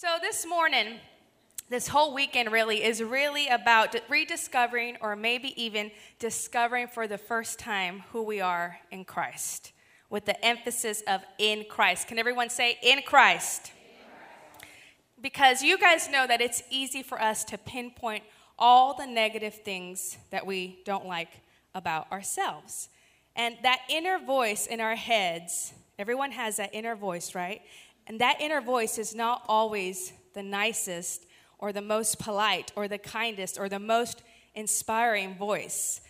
So, this morning, this whole weekend really is really about rediscovering or maybe even discovering for the first time who we are in Christ with the emphasis of in Christ. Can everyone say in Christ? Because you guys know that it's easy for us to pinpoint all the negative things that we don't like about ourselves. And that inner voice in our heads, everyone has that inner voice, right? And that inner voice is not always the nicest or the most polite or the kindest or the most inspiring voice.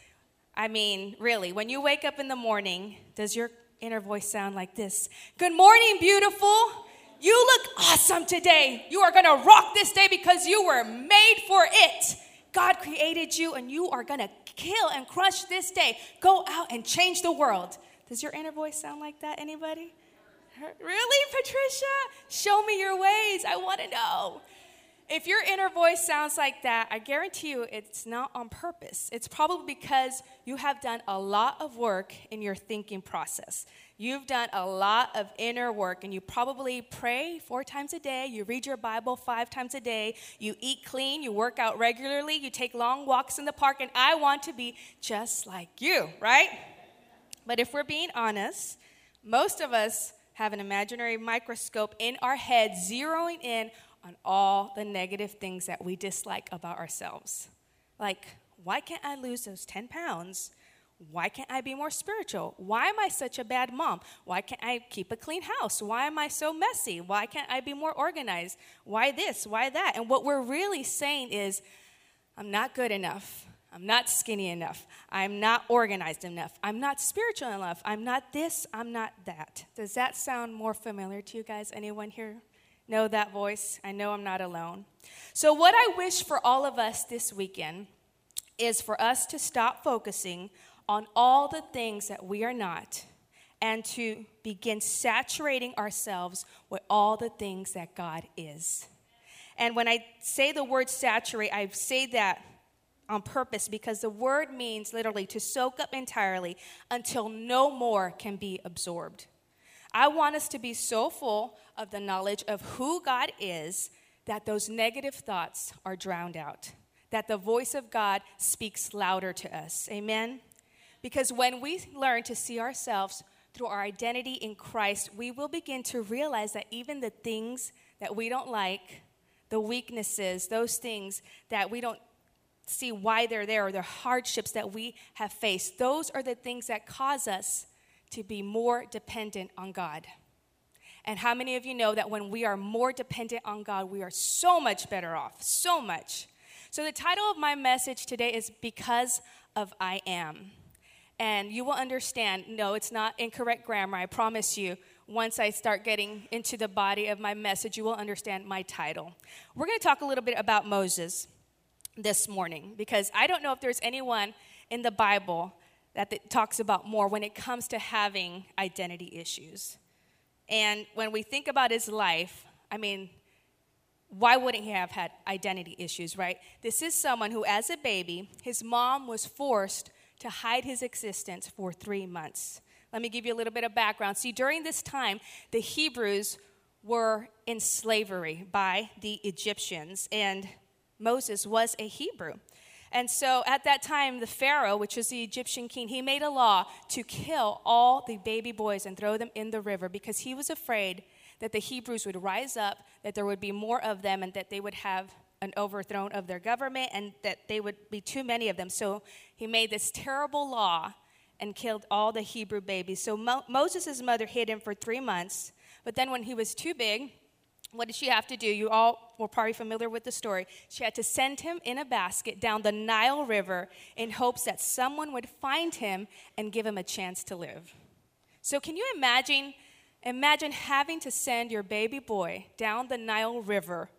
I mean, really, when you wake up in the morning, does your inner voice sound like this? Good morning, beautiful. You look awesome today. You are going to rock this day because you were made for it. God created you and you are going to kill and crush this day. Go out and change the world. Does your inner voice sound like that? Anybody? Really, Patricia? Show me your ways. I want to know. If your inner voice sounds like that, I guarantee you it's not on purpose. It's probably because you have done a lot of work in your thinking process. You've done a lot of inner work, and you probably pray four times a day, you read your Bible five times a day, you eat clean, you work out regularly, you take long walks in the park, and I want to be just like you, right? But if we're being honest, most of us have an imaginary microscope in our head zeroing in on all the negative things that we dislike about ourselves. Like, why can't I lose those 10 pounds? Why can't I be more spiritual? Why am I such a bad mom? Why can't I keep a clean house? Why am I so messy? Why can't I be more organized? Why this? Why that? And what we're really saying is, I'm not good enough. I'm not skinny enough. I'm not organized enough. I'm not spiritual enough. I'm not this. I'm not that. Does that sound more familiar to you guys? Anyone here know that voice. I know I'm not alone. So, what I wish for all of us this weekend is for us to stop focusing on all the things that we are not and to begin saturating ourselves with all the things that God is. And when I say the word saturate, I say that on purpose because the word means literally to soak up entirely until no more can be absorbed. I want us to be so full of the knowledge of who God is that those negative thoughts are drowned out, that the voice of God speaks louder to us. Amen? Because when we learn to see ourselves through our identity in Christ, we will begin to realize that even the things that we don't like, the weaknesses, those things that we don't see why they're there, or the hardships that we have faced, those are the things that cause us to be more dependent on God. And how many of you know that when we are more dependent on God, we are so much better off? So much. So, the title of my message today is Because of I Am. And you will understand, no, it's not incorrect grammar, I promise you. Once I start getting into the body of my message, you will understand my title. We're going to talk a little bit about Moses this morning because I don't know if there's anyone in the Bible that talks about more when it comes to having identity issues. And when we think about his life, I mean, why wouldn't he have had identity issues, right? This is someone who, as a baby, his mom was forced to hide his existence for three months. Let me give you a little bit of background. See, during this time, the Hebrews were in slavery by the Egyptians, and Moses was a Hebrew. And so at that time, the Pharaoh, which was the Egyptian king, he made a law to kill all the baby boys and throw them in the river because he was afraid that the Hebrews would rise up, that there would be more of them, and that they would have an overthrown of their government and that they would be too many of them. So he made this terrible law and killed all the Hebrew babies. So Mo- Moses' mother hid him for three months, but then when he was too big, what did she have to do? You all were probably familiar with the story. She had to send him in a basket down the Nile River in hopes that someone would find him and give him a chance to live. So, can you imagine? Imagine having to send your baby boy down the Nile River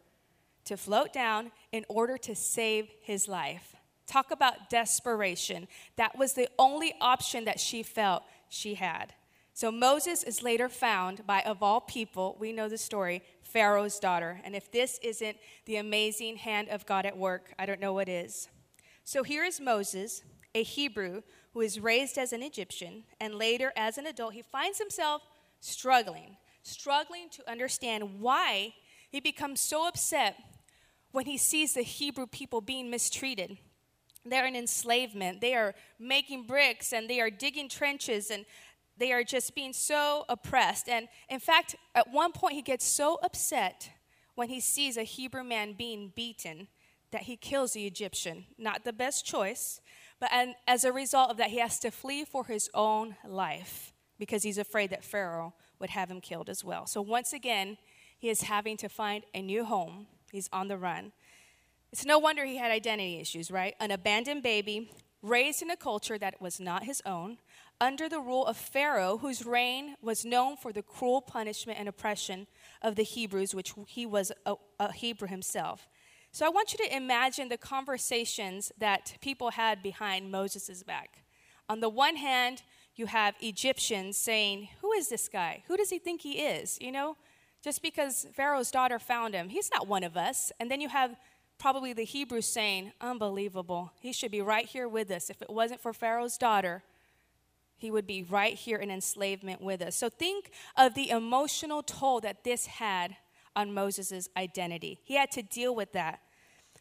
to float down in order to save his life. Talk about desperation. That was the only option that she felt she had. So Moses is later found by, of all people, we know the story, Pharaoh's daughter. And if this isn't the amazing hand of God at work, I don't know what is. So here is Moses, a Hebrew who is raised as an Egyptian, and later as an adult, he finds himself struggling, struggling to understand why he becomes so upset when he sees the Hebrew people being mistreated. They're in enslavement. They are making bricks and they are digging trenches and they are just being so oppressed. And in fact, at one point, he gets so upset when he sees a Hebrew man being beaten that he kills the Egyptian. Not the best choice, but and as a result of that, he has to flee for his own life because he's afraid that Pharaoh would have him killed as well. So once again, he is having to find a new home. He's on the run. It's no wonder he had identity issues, right? An abandoned baby, raised in a culture that was not his own, under the rule of Pharaoh, whose reign was known for the cruel punishment and oppression of the Hebrews, which he was a, a Hebrew himself. So I want you to imagine the conversations that people had behind Moses' back. On the one hand, you have Egyptians saying, Who is this guy? Who does he think he is? You know, just because Pharaoh's daughter found him, he's not one of us. And then you have probably the Hebrews saying, Unbelievable. He should be right here with us. If it wasn't for Pharaoh's daughter, he would be right here in enslavement with us. So think of the emotional toll that this had on Moses' identity. He had to deal with that.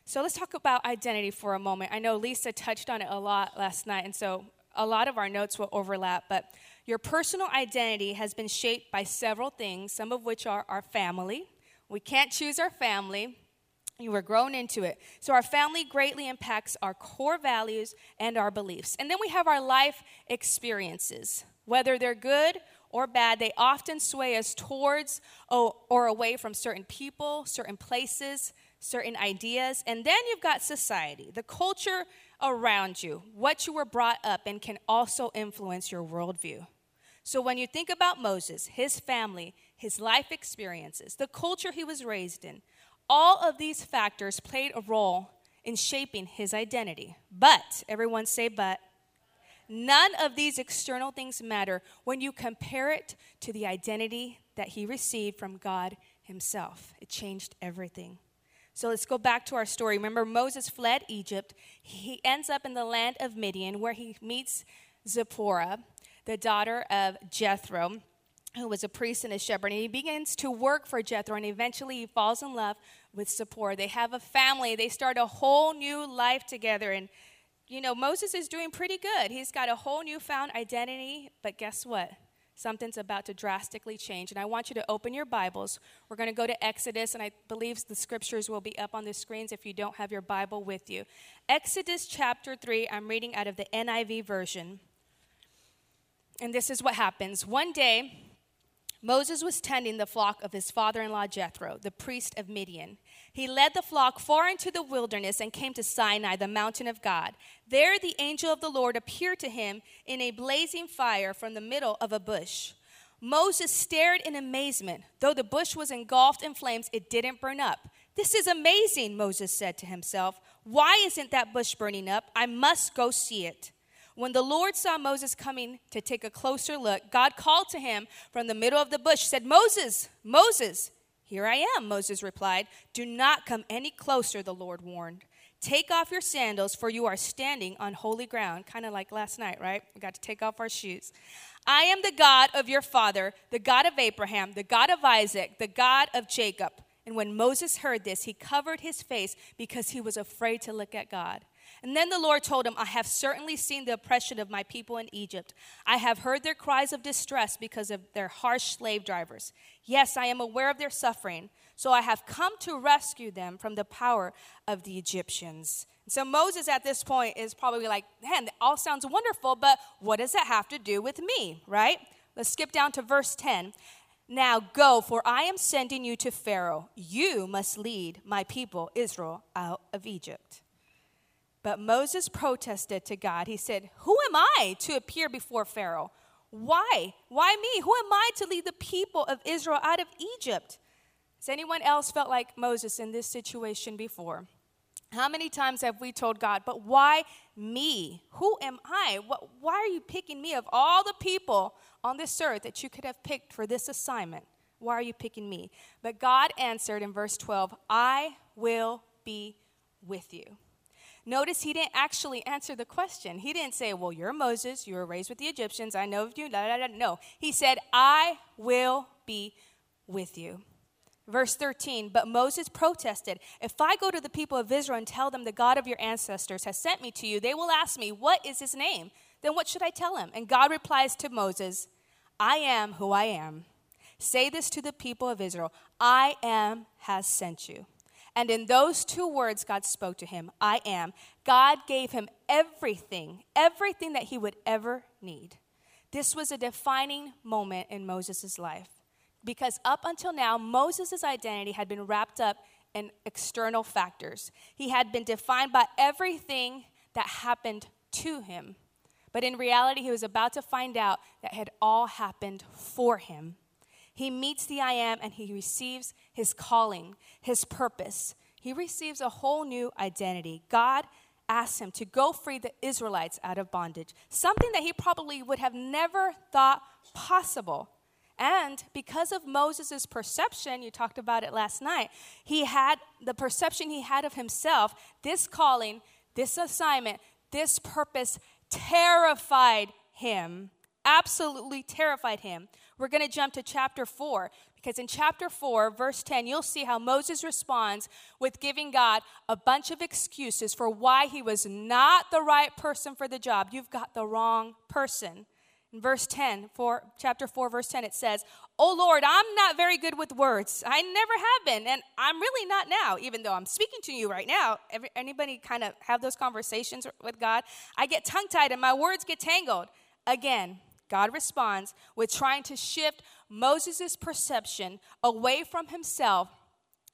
So let's talk about identity for a moment. I know Lisa touched on it a lot last night, and so a lot of our notes will overlap, but your personal identity has been shaped by several things, some of which are our family. We can't choose our family. You were grown into it. So, our family greatly impacts our core values and our beliefs. And then we have our life experiences. Whether they're good or bad, they often sway us towards or, away from certain people, certain places, certain ideas. And then you've got society, the culture around you, what you were brought up in can also influence your worldview. So, when you think about Moses, his family, his life experiences, the culture he was raised in, all of these factors played a role in shaping his identity. But, everyone say, but. None of these external things matter when you compare it to the identity that he received from God himself. It changed everything. So let's go back to our story. Remember, Moses fled Egypt. He ends up in the land of Midian where he meets Zipporah, the daughter of Jethro who was a priest and a shepherd, and he begins to work for Jethro, and eventually he falls in love with Zipporah. They have a family, they start a whole new life together, and you know, Moses is doing pretty good. He's got a whole newfound identity, but guess what? Something's about to drastically change. And I want you to open your Bibles. We're going to go to Exodus, and I believe the scriptures will be up on the screens if you don't have your Bible with you. Exodus chapter 3, I'm reading out of the NIV version. And this is what happens. One day, Moses was tending the flock of his father in law Jethro, the priest of Midian. He led the flock far into the wilderness and came to Sinai, the mountain of God. There the angel of the Lord appeared to him in a blazing fire from the middle of a bush. Moses stared in amazement. Though the bush was engulfed in flames, it didn't burn up. This is amazing, Moses said to himself. Why isn't that bush burning up? I must go see it. When the Lord saw Moses coming to take a closer look, God called to him from the middle of the bush, said, Moses, Moses. Here I am, Moses replied. Do not come any closer, the Lord warned. Take off your sandals, for you are standing on holy ground. Kind of like last night, right? We got to take off our shoes. I am the God of your father, the God of Abraham, the God of Isaac, the God of Jacob. And when Moses heard this, he covered his face because he was afraid to look at God. And then the Lord told him, I have certainly seen the oppression of my people in Egypt. I have heard their cries of distress because of their harsh slave drivers. Yes, I am aware of their suffering. So I have come to rescue them from the power of the Egyptians. So Moses at this point is probably like, man, that all sounds wonderful, but what does that have to do with me, right? Let's skip down to verse 10. Now go, for I am sending you to Pharaoh. You must lead my people, Israel, out of Egypt. But Moses protested to God. He said, Who am I to appear before Pharaoh? Why? Why me? Who am I to lead the people of Israel out of Egypt? Has anyone else felt like Moses in this situation before? How many times have we told God, but why me? Who am I? Why are you picking me of all the people on this earth that you could have picked for this assignment? Why are you picking me? But God answered in verse 12, I will be with you. Notice he didn't actually answer the question. He didn't say, Well, you're Moses, you were raised with the Egyptians, I know of you. No, he said, I will be with you. Verse 13, but Moses protested, If I go to the people of Israel and tell them the God of your ancestors has sent me to you, they will ask me, What is his name? Then what should I tell him? And God replies to Moses, I am who I am. Say this to the people of Israel I am has sent you. And in those two words, God spoke to him, I am. God gave him everything, everything that he would ever need. This was a defining moment in Moses' life because up until now, Moses' identity had been wrapped up in external factors. He had been defined by everything that happened to him. But in reality, he was about to find out that had all happened for him. He meets the I am and he receives his calling, his purpose. He receives a whole new identity. God asks him to go free the Israelites out of bondage, something that he probably would have never thought possible. And because of Moses' perception, you talked about it last night, he had the perception he had of himself, this calling, this assignment, this purpose terrified him. Absolutely terrified him. We're going to jump to chapter 4 because in chapter 4, verse 10, you'll see how Moses responds with giving God a bunch of excuses for why he was not the right person for the job. You've got the wrong person. In verse 10, for chapter 4, verse 10, it says, Oh Lord, I'm not very good with words. I never have been, and I'm really not now, even though I'm speaking to you right now. Every, anybody kind of have those conversations with God? I get tongue tied and my words get tangled. Again, God responds with trying to shift Moses' perception away from himself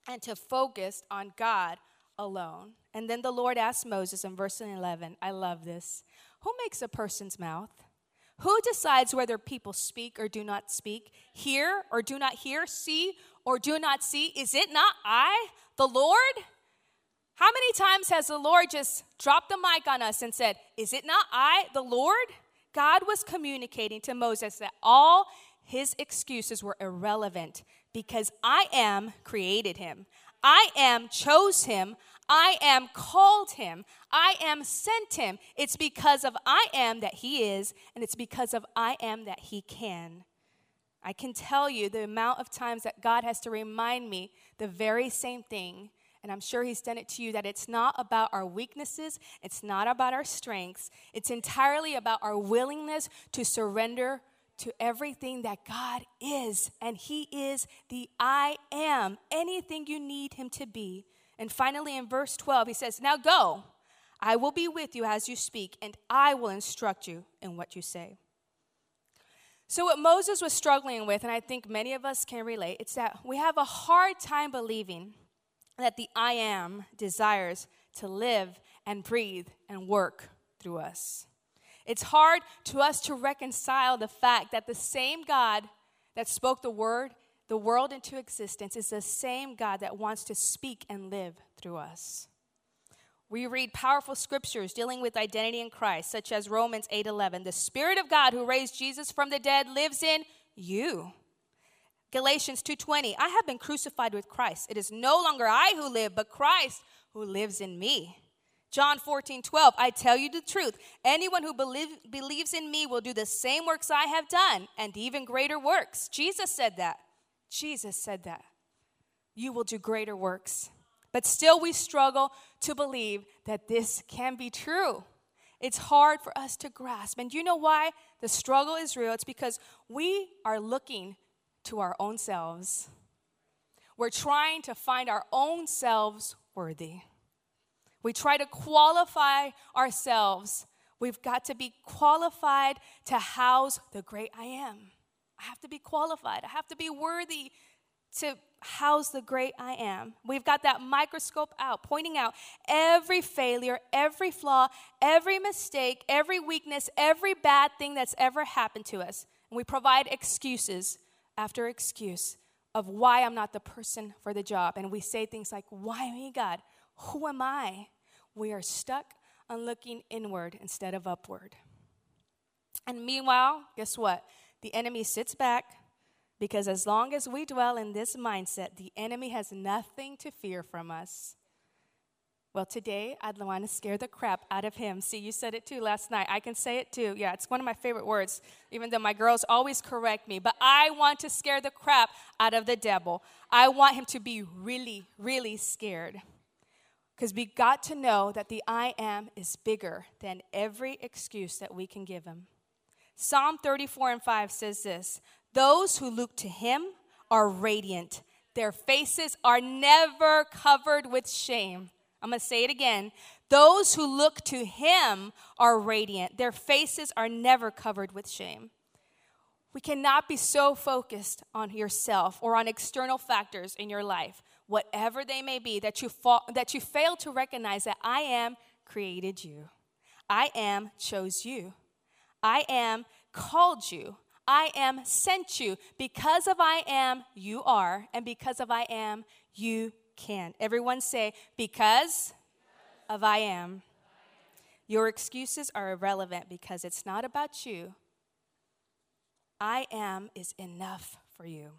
and to focus on God alone. And then the Lord asked Moses in verse 11, I love this. Who makes a person's mouth? Who decides whether people speak or do not speak, hear or do not hear, see or do not see? Is it not I, the Lord? How many times has the Lord just dropped the mic on us and said, Is it not I, the Lord? God was communicating to Moses that all his excuses were irrelevant because I am created him. I am chose him. I am called him. I am sent him. It's because of I am that he is, and it's because of I am that he can. I can tell you the amount of times that God has to remind me the very same thing. And I'm sure He's done it to you that it's not about our weaknesses, it's not about our strengths, it's entirely about our willingness to surrender to everything that God is. And He is the I am, anything you need Him to be. And finally, in verse 12, he says, Now go, I will be with you as you speak, and I will instruct you in what you say. So, what Moses was struggling with, and I think many of us can relate, it's that we have a hard time believing that the I am desires to live and breathe and work through us. It's hard to us to reconcile the fact that the same God that spoke the word the world into existence is the same God that wants to speak and live through us. We read powerful scriptures dealing with identity in Christ, such as Romans 8:11. The Spirit of God who raised Jesus from the dead lives in you. Galatians 2:20. I have been crucified with Christ. It is no longer I who live, but Christ who lives in me. John 14, 12, I tell you the truth. Anyone who believe, believes in me will do the same works I have done, and even greater works. Jesus said that. Jesus said that. You will do greater works. But still, we struggle to believe that this can be true. It's hard for us to grasp. And you know why the struggle is real? It's because we are looking to our own selves. We're trying to find our own selves worthy. We try to qualify ourselves. We've got to be qualified to house the great I am. I have to be qualified. I have to be worthy to house the great I am. We've got that microscope out, pointing out every failure, every flaw, every mistake, every weakness, every bad thing that's ever happened to us. And we provide excuses after excuse of why I'm not the person for the job. And we say things like, Why me, God? Who am I? We are stuck on looking inward instead of upward. And meanwhile, guess what? the enemy sits back because as long as we dwell in this mindset, the enemy has nothing to fear from us. Well, today I'd want to scare the crap out of him. See, you said it too last night. I can say it too. Yeah, it's one of my favorite words, even though my girls always correct me. But I want to scare the crap out of the devil. I want him to be really, really scared. Because we got to know that the I am is bigger than every excuse that we can give him. Psalm 34 and 5 says this Those who look to him are radiant, their faces are never covered with shame. I'm going to say it again. Those who look to him are radiant, their faces are never covered with shame. We cannot be so focused on yourself or on external factors in your life, whatever they may be, that you, fall, that you fail to recognize that I am created you. I am chose you. I am called you. I am sent you. Because of I am, you are. And because of I am, you can. Everyone say, because of I am. Your excuses are irrelevant because it's not about you. I am is enough for you.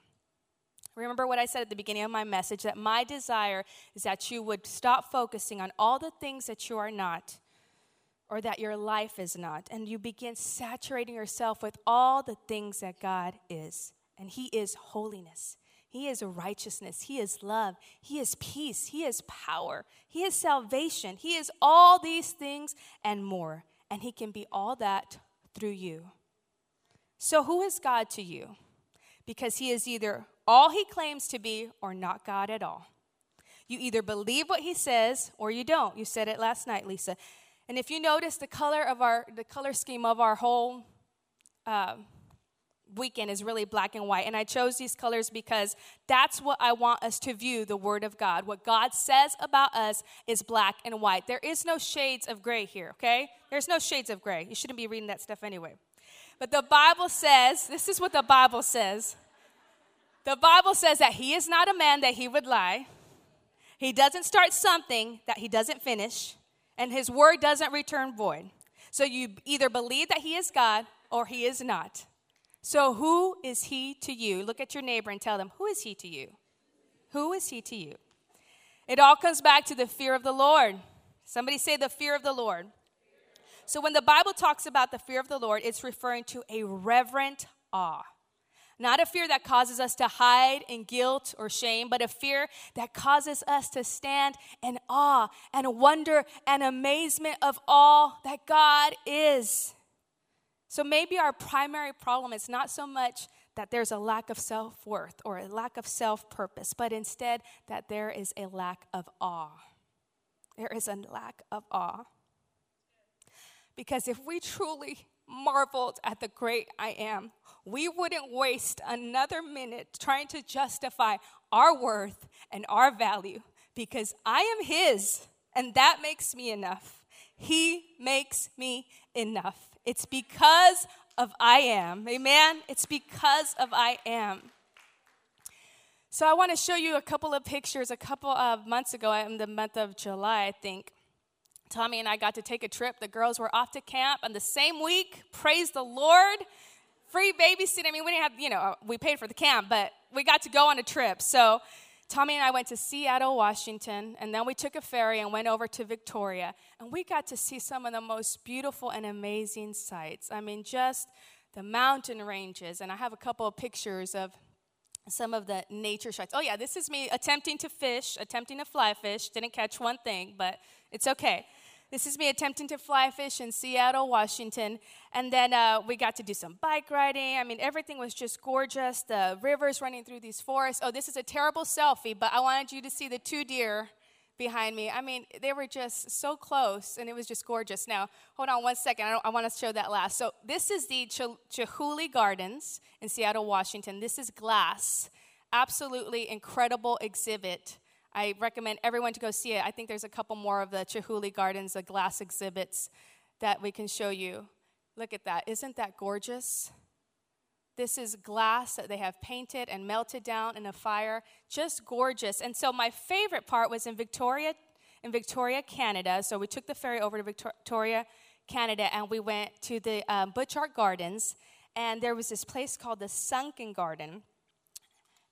Remember what I said at the beginning of my message that my desire is that you would stop focusing on all the things that you are not or that your life is not, and you begin saturating yourself with all the things that God is. And He is holiness, he is righteousness. He is love. He is peace. He is power. He is salvation. He is all these things and more. And He can be all that through you. So, who is God to you? Because He is either all He claims to be or not God at all. You either believe what He says or you don't. You said it last night, Lisa. And if you notice the color of our, the color scheme of our whole. Uh, weekend is really black and white. And I chose these colors because that's what I want us to view the Word of God. What God says about us is black and white. There is no shades of gray here, okay? There's no shades of gray. You shouldn't be reading that stuff anyway. But the Bible says, this is what the Bible says. The Bible says that He is not a man that He would lie. He doesn't start something that He doesn't finish, and His Word doesn't return void. So you either believe that He is God or He is not. So, who is he to you? Look at your neighbor and tell them, Who is he to you? Who is he to you? It all comes back to the fear of the Lord. Somebody say, The fear of the Lord. So, when the Bible talks about the fear of the Lord, it's referring to a reverent awe. Not a fear that causes us to hide in guilt or shame, but a fear that causes us to stand in awe and wonder and amazement of all that God is. So maybe our primary problem is not so much that there's a lack of self worth or a lack of self purpose, but instead that there is a lack of awe. There is a lack of awe. Because if we truly marveled at the great I am, we wouldn't waste another minute trying to justify our worth and our value because I am His and that makes me enough. He makes me enough. It's because of I am. Amen? It's because of I am. So I want to show you a couple of pictures. A couple of months ago, in the month of July, I think, Tommy and I got to take a trip. The girls were off to camp, and the same week, praise the Lord, free babysitting. I mean, we didn't have, you know, we paid for the camp, but we got to go on a trip. So Tommy and I went to Seattle, Washington, and then we took a ferry and went over to Victoria. And we got to see some of the most beautiful and amazing sights. I mean, just the mountain ranges. And I have a couple of pictures of some of the nature shots. Oh, yeah, this is me attempting to fish, attempting to fly fish. Didn't catch one thing, but it's okay. This is me attempting to fly fish in Seattle, Washington. And then uh, we got to do some bike riding. I mean, everything was just gorgeous. The rivers running through these forests. Oh, this is a terrible selfie, but I wanted you to see the two deer behind me. I mean, they were just so close, and it was just gorgeous. Now, hold on one second. I, I want to show that last. So, this is the Ch- Chihuly Gardens in Seattle, Washington. This is glass. Absolutely incredible exhibit I recommend everyone to go see it. I think there's a couple more of the Chihuly Gardens, the glass exhibits that we can show you. Look at that. Isn't that gorgeous? This is glass that they have painted and melted down in a fire. Just gorgeous. And so my favorite part was in Victoria, in Victoria, Canada. So we took the ferry over to Victoria, Canada, and we went to the um, Gardens. And there was this place called the Sunken Garden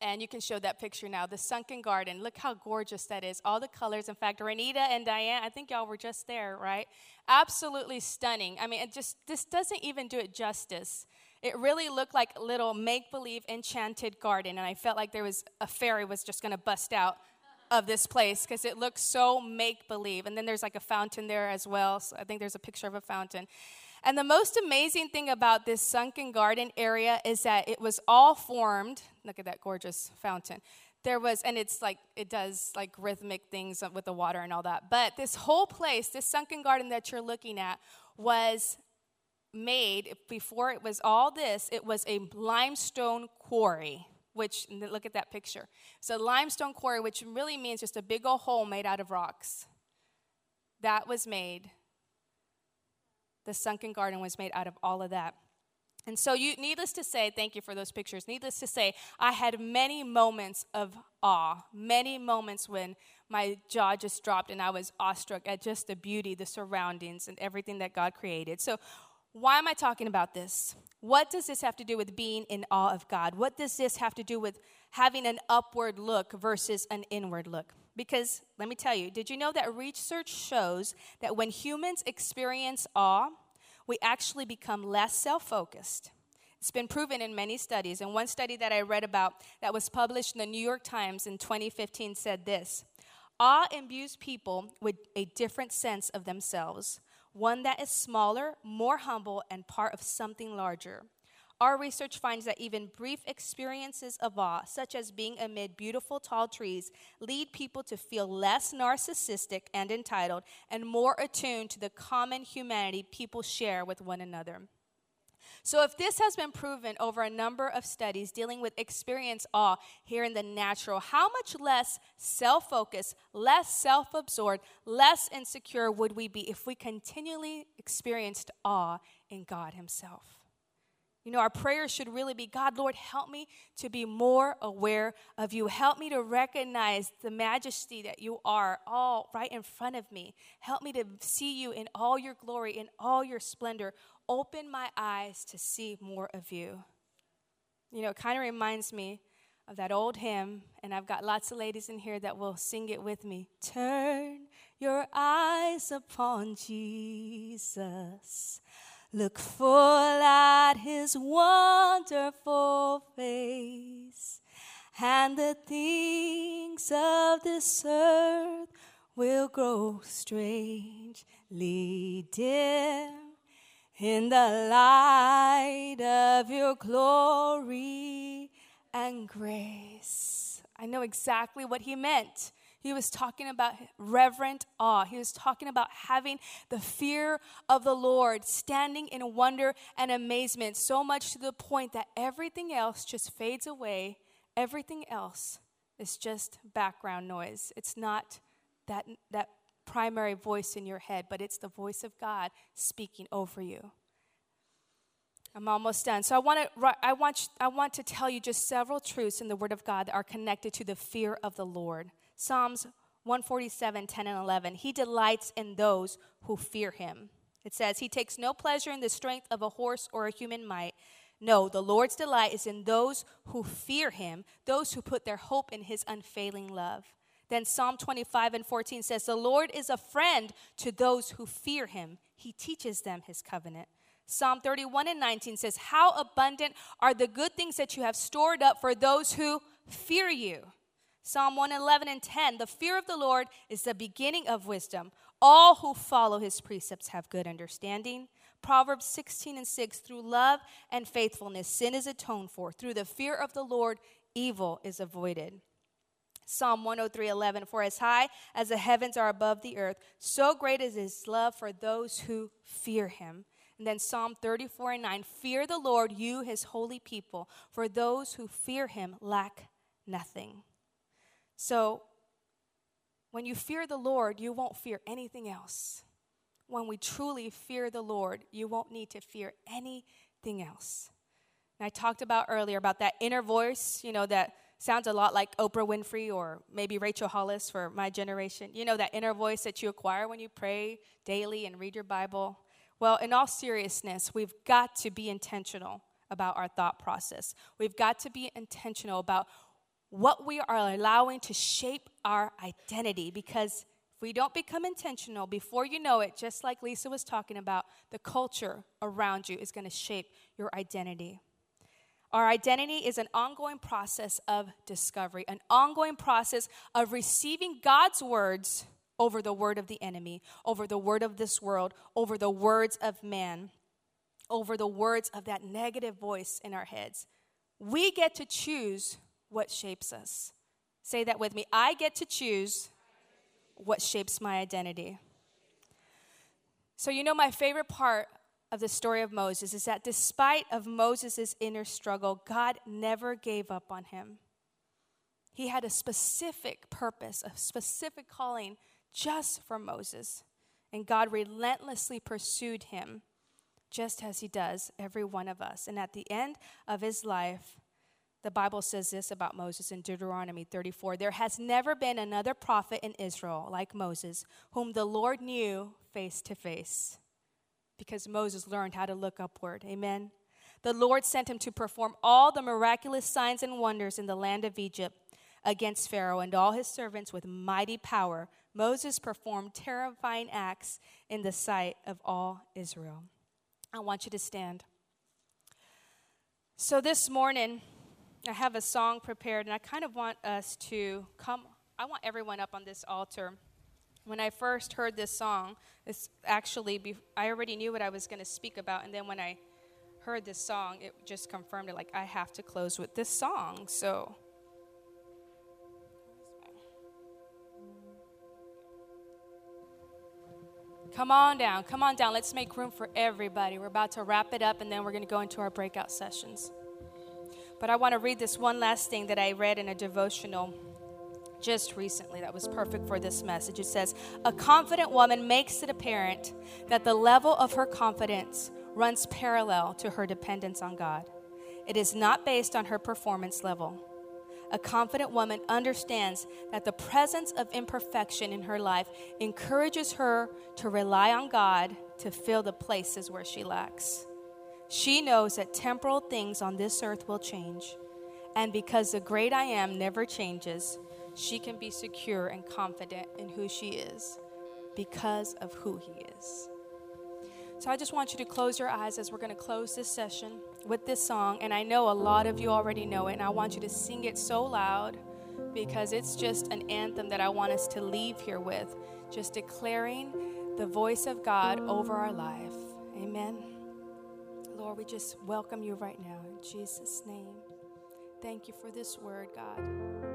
And you can show that picture now. The sunken garden. Look how gorgeous that is. All the colors. In fact, Renita and Diane, I think y'all were just there, right? Absolutely stunning. I mean, it just this doesn't even do it justice. It really looked like a little make-believe enchanted garden, and I felt like there was a fairy was just to bust out of this place because it looks so make-believe. And then there's like a fountain there as well. So I think there's a picture of a fountain. And the most amazing thing about this sunken garden area is that it was all formed. Look at that gorgeous fountain. There was, and it's like, it does like rhythmic things with the water and all that. But this whole place, this sunken garden that you're looking at, was made before it was all this, it was a limestone quarry. Which, look at that picture. So limestone quarry, which really means just a big old hole made out of rocks. That was made the sunken garden was made out of all of that. And so, you, needless to say, thank you for those pictures. Needless to say, I had many moments of awe, many moments when my jaw just dropped and I was awestruck at just the beauty, the surroundings, and everything that God created. So, why am I talking about this? What does this have to do with being in awe of God? What does this have to do with having an upward look versus an inward look? Because let me tell you, did you know that research shows that when humans experience awe, we actually become less self focused? It's been proven in many studies. And one study that I read about that was published in the New York Times in 2015 said this Awe imbues people with a different sense of themselves, one that is smaller, more humble, and part of something larger. Our research finds that even brief experiences of awe, such as being amid beautiful tall trees, lead people to feel less narcissistic and entitled and more attuned to the common humanity people share with one another. So, if this has been proven over a number of studies dealing with experience awe here in the natural, how much less self focused, less self absorbed, less insecure would we be if we continually experienced awe in God Himself? You know, our prayers should really be God, Lord, help me to be more aware of you. Help me to recognize the majesty that you are all right in front of me. Help me to see you in all your glory, in all your splendor. Open my eyes to see more of you. You know, it kind of reminds me of that old hymn, and I've got lots of ladies in here that will sing it with me. Turn your eyes upon Jesus. Look full at his wonderful face, and the things of this earth will grow strangely dim in the light of your glory and grace. I know exactly what he meant. He was talking about reverent awe. He was talking about having the fear of the Lord, standing in wonder and amazement, so much to the point that everything else just fades away. Everything else is just background noise. It's not that, that primary voice in your head, but it's the voice of God speaking over you. I'm almost done. So I want to I want I want to tell you just several truths in the word of God that are connected to the fear of the Lord. Psalms 147, 10 and 11. He delights in those who fear him. It says, He takes no pleasure in the strength of a horse or a human might. No, the Lord's delight is in those who fear him, those who put their hope in his unfailing love. Then Psalm 25 and 14 says, The Lord is a friend to those who fear him. He teaches them his covenant. Psalm 31 and 19 says, How abundant are the good things that you have stored up for those who fear you. Psalm 111 and 10 The fear of the Lord is the beginning of wisdom. All who follow his precepts have good understanding. Proverbs 16 and 6 Through love and faithfulness, sin is atoned for. Through the fear of the Lord, evil is avoided. Psalm 103 11 For as high as the heavens are above the earth, so great is his love for those who fear him. And then Psalm 34 and 9 Fear the Lord, you his holy people, for those who fear him lack nothing. So, when you fear the Lord, you won't fear anything else. When we truly fear the Lord, you won't need to fear anything else. And I talked about earlier about that inner voice, you know, that sounds a lot like Oprah Winfrey or maybe Rachel Hollis for my generation. You know, that inner voice that you acquire when you pray daily and read your Bible. Well, in all seriousness, we've got to be intentional about our thought process. We've got to be intentional about what we are allowing to shape our identity because if we don't become intentional, before you know it, just like Lisa was talking about, the culture around you is going to shape your identity. Our identity is an ongoing process of discovery, an ongoing process of receiving God's words over the word of the enemy, over the word of this world, over the words of man, over the words of that negative voice in our heads. We get to choose what shapes us. Say that with me. I get to choose what shapes my identity. So you know my favorite part of the story of Moses is that despite of Moses' inner struggle, God never gave up on him. He had a specific purpose, a specific calling just for Moses. And God relentlessly pursued him, just as he does every one of us. And at the end of his life, the Bible says this about Moses in Deuteronomy 34 There has never been another prophet in Israel like Moses, whom the Lord knew face to face, because Moses learned how to look upward. Amen. The Lord sent him to perform all the miraculous signs and wonders in the land of Egypt against Pharaoh and all his servants with mighty power. Moses performed terrifying acts in the sight of all Israel. I want you to stand. So this morning, I have a song prepared, and I kind of want us to come. I want everyone up on this altar. When I first heard this song, it's actually, be, I already knew what I was going to speak about, and then when I heard this song, it just confirmed it like, I have to close with this song. So. Come on down, come on down. Let's make room for everybody. We're about to wrap it up and then we're going to go into our breakout sessions. But I want to read this one last thing that I read in a devotional just recently that was perfect for this message. It says, A confident woman makes it apparent that the level of her confidence runs parallel to her dependence on God. It is not based on her performance level. A confident woman understands that the presence of imperfection in her life encourages her to rely on God to fill the places where she lacks. She knows that temporal things on this earth will change. And because the great I am never changes, she can be secure and confident in who she is because of who he is. So I just want you to close your eyes as we're going to close this session with this song. And I know a lot of you already know it, and I want you to sing it so loud because it's just an anthem that I want us to leave here with, just declaring the voice of God over our life. Amen. Lord, we just welcome you right now in Jesus' name. Thank you for this word, God.